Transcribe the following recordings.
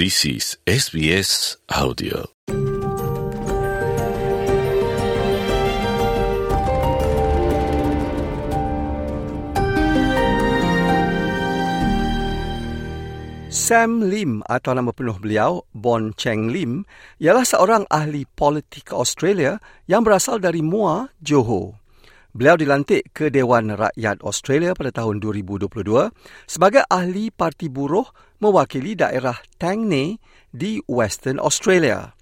This is SBS Audio. Sam Lim atau nama penuh beliau, Bon Cheng Lim, ialah seorang ahli politik Australia yang berasal dari Mua, Johor. Beliau dilantik ke Dewan Rakyat Australia pada tahun 2022 sebagai ahli parti buruh mewakili daerah Tangney di Western Australia.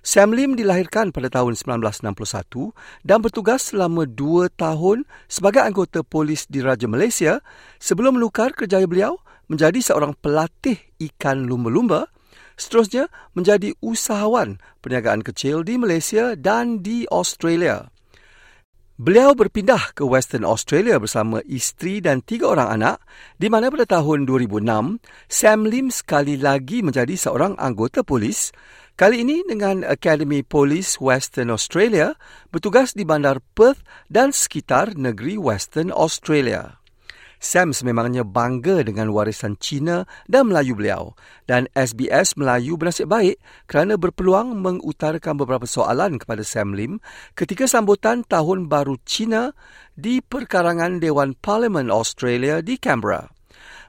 Sam Lim dilahirkan pada tahun 1961 dan bertugas selama dua tahun sebagai anggota polis di Raja Malaysia sebelum melukar kerjaya beliau menjadi seorang pelatih ikan lumba-lumba, seterusnya menjadi usahawan perniagaan kecil di Malaysia dan di Australia. Beliau berpindah ke Western Australia bersama isteri dan tiga orang anak di mana pada tahun 2006 Sam Lim sekali lagi menjadi seorang anggota polis kali ini dengan Academy Police Western Australia bertugas di bandar Perth dan sekitar negeri Western Australia. Sam sememangnya bangga dengan warisan Cina dan Melayu beliau dan SBS Melayu bernasib baik kerana berpeluang mengutarakan beberapa soalan kepada Sam Lim ketika sambutan Tahun Baru Cina di perkarangan Dewan Parlimen Australia di Canberra.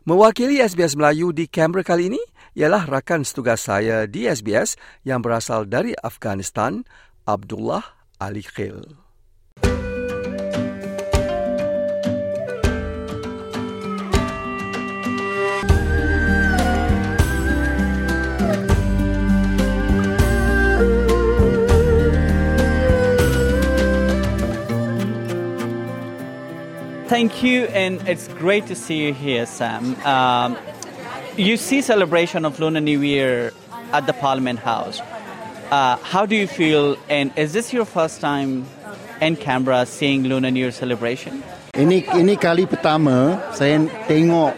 Mewakili SBS Melayu di Canberra kali ini ialah rakan setugas saya di SBS yang berasal dari Afghanistan, Abdullah Ali Khil. Thank you, and it's great to see you here, Sam. Um, you see celebration of Lunar New Year at the Parliament House. Uh, how do you feel, and is this your first time in Canberra seeing Lunar New Year celebration? Ini ini kali pertama saya tengok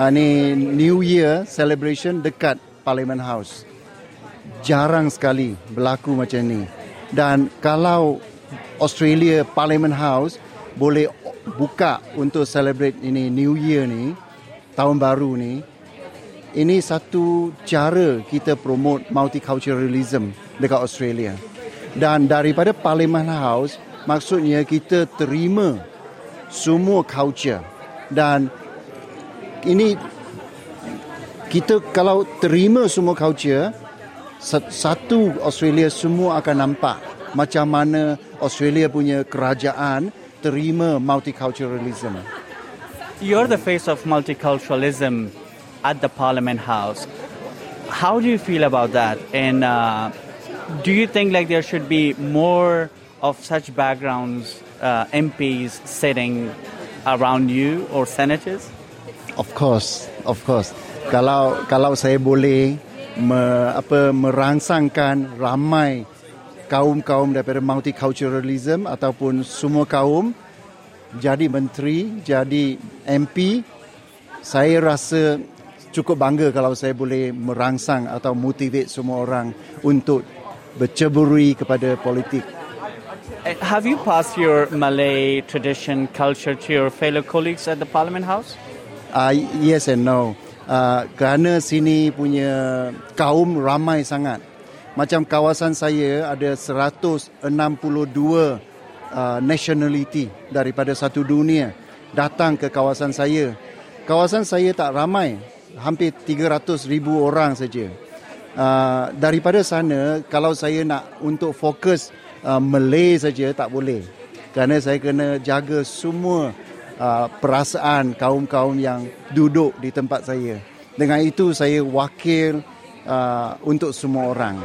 uh, ni New Year celebration dekat Parliament House. Jarang sekali berlaku macam ni. Dan kalau Australia Parliament House boleh buka untuk celebrate ini New Year ni, tahun baru ni, ini satu cara kita promote multiculturalism dekat Australia. Dan daripada Parliament House, maksudnya kita terima semua culture. Dan ini kita kalau terima semua culture, satu Australia semua akan nampak macam mana Australia punya kerajaan terima multiculturalism. You're the face of multiculturalism at the Parliament House. How do you feel about that? And uh, do you think like there should be more of such backgrounds, uh, MPs sitting around you or senators? Of course, of course. Kalau kalau saya boleh me, apa merangsangkan ramai kaum-kaum daripada multiculturalism ataupun semua kaum jadi menteri, jadi MP, saya rasa cukup bangga kalau saya boleh merangsang atau motivate semua orang untuk berceburui kepada politik. Eh, have you passed your Malay tradition culture to your fellow colleagues at the Parliament House? Uh, yes and no. Uh, kerana sini punya kaum ramai sangat. Macam kawasan saya ada 162 uh, nationality daripada satu dunia datang ke kawasan saya. Kawasan saya tak ramai, hampir 300 ribu orang saja. Uh, daripada sana, kalau saya nak untuk fokus uh, Malay saja tak boleh. Kerana saya kena jaga semua uh, perasaan kaum-kaum yang duduk di tempat saya. Dengan itu saya wakil uh, untuk semua orang.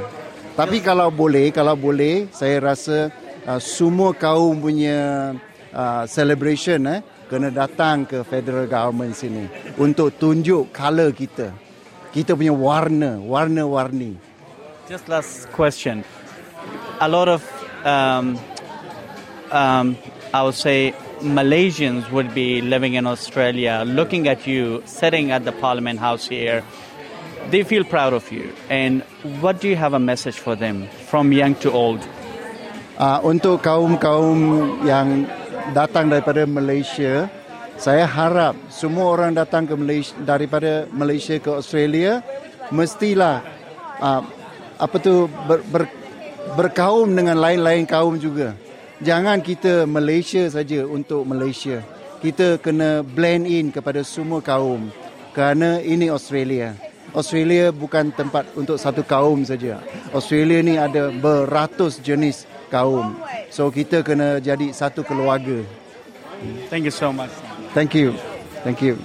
Tapi kalau boleh, kalau boleh, saya rasa uh, semua kaum punya uh, celebration eh kena datang ke federal government sini untuk tunjuk color kita. Kita punya warna, warna-warni. Just last question. A lot of um, um, I would say Malaysians would be living in Australia, looking at you, sitting at the Parliament House here. They feel proud of you. And what do you have a message for them from young to old? Uh, untuk kaum-kaum yang datang daripada Malaysia, saya harap semua orang datang ke Malaysia, daripada Malaysia ke Australia mestilah uh, apa tu ber, ber, berkaum dengan lain-lain kaum juga. Jangan kita Malaysia saja untuk Malaysia. Kita kena blend in kepada semua kaum kerana ini Australia. Australia bukan tempat untuk satu kaum saja. Australia ni ada beratus jenis kaum. So kita kena jadi satu keluarga. Thank you so much. Thank you. Thank you.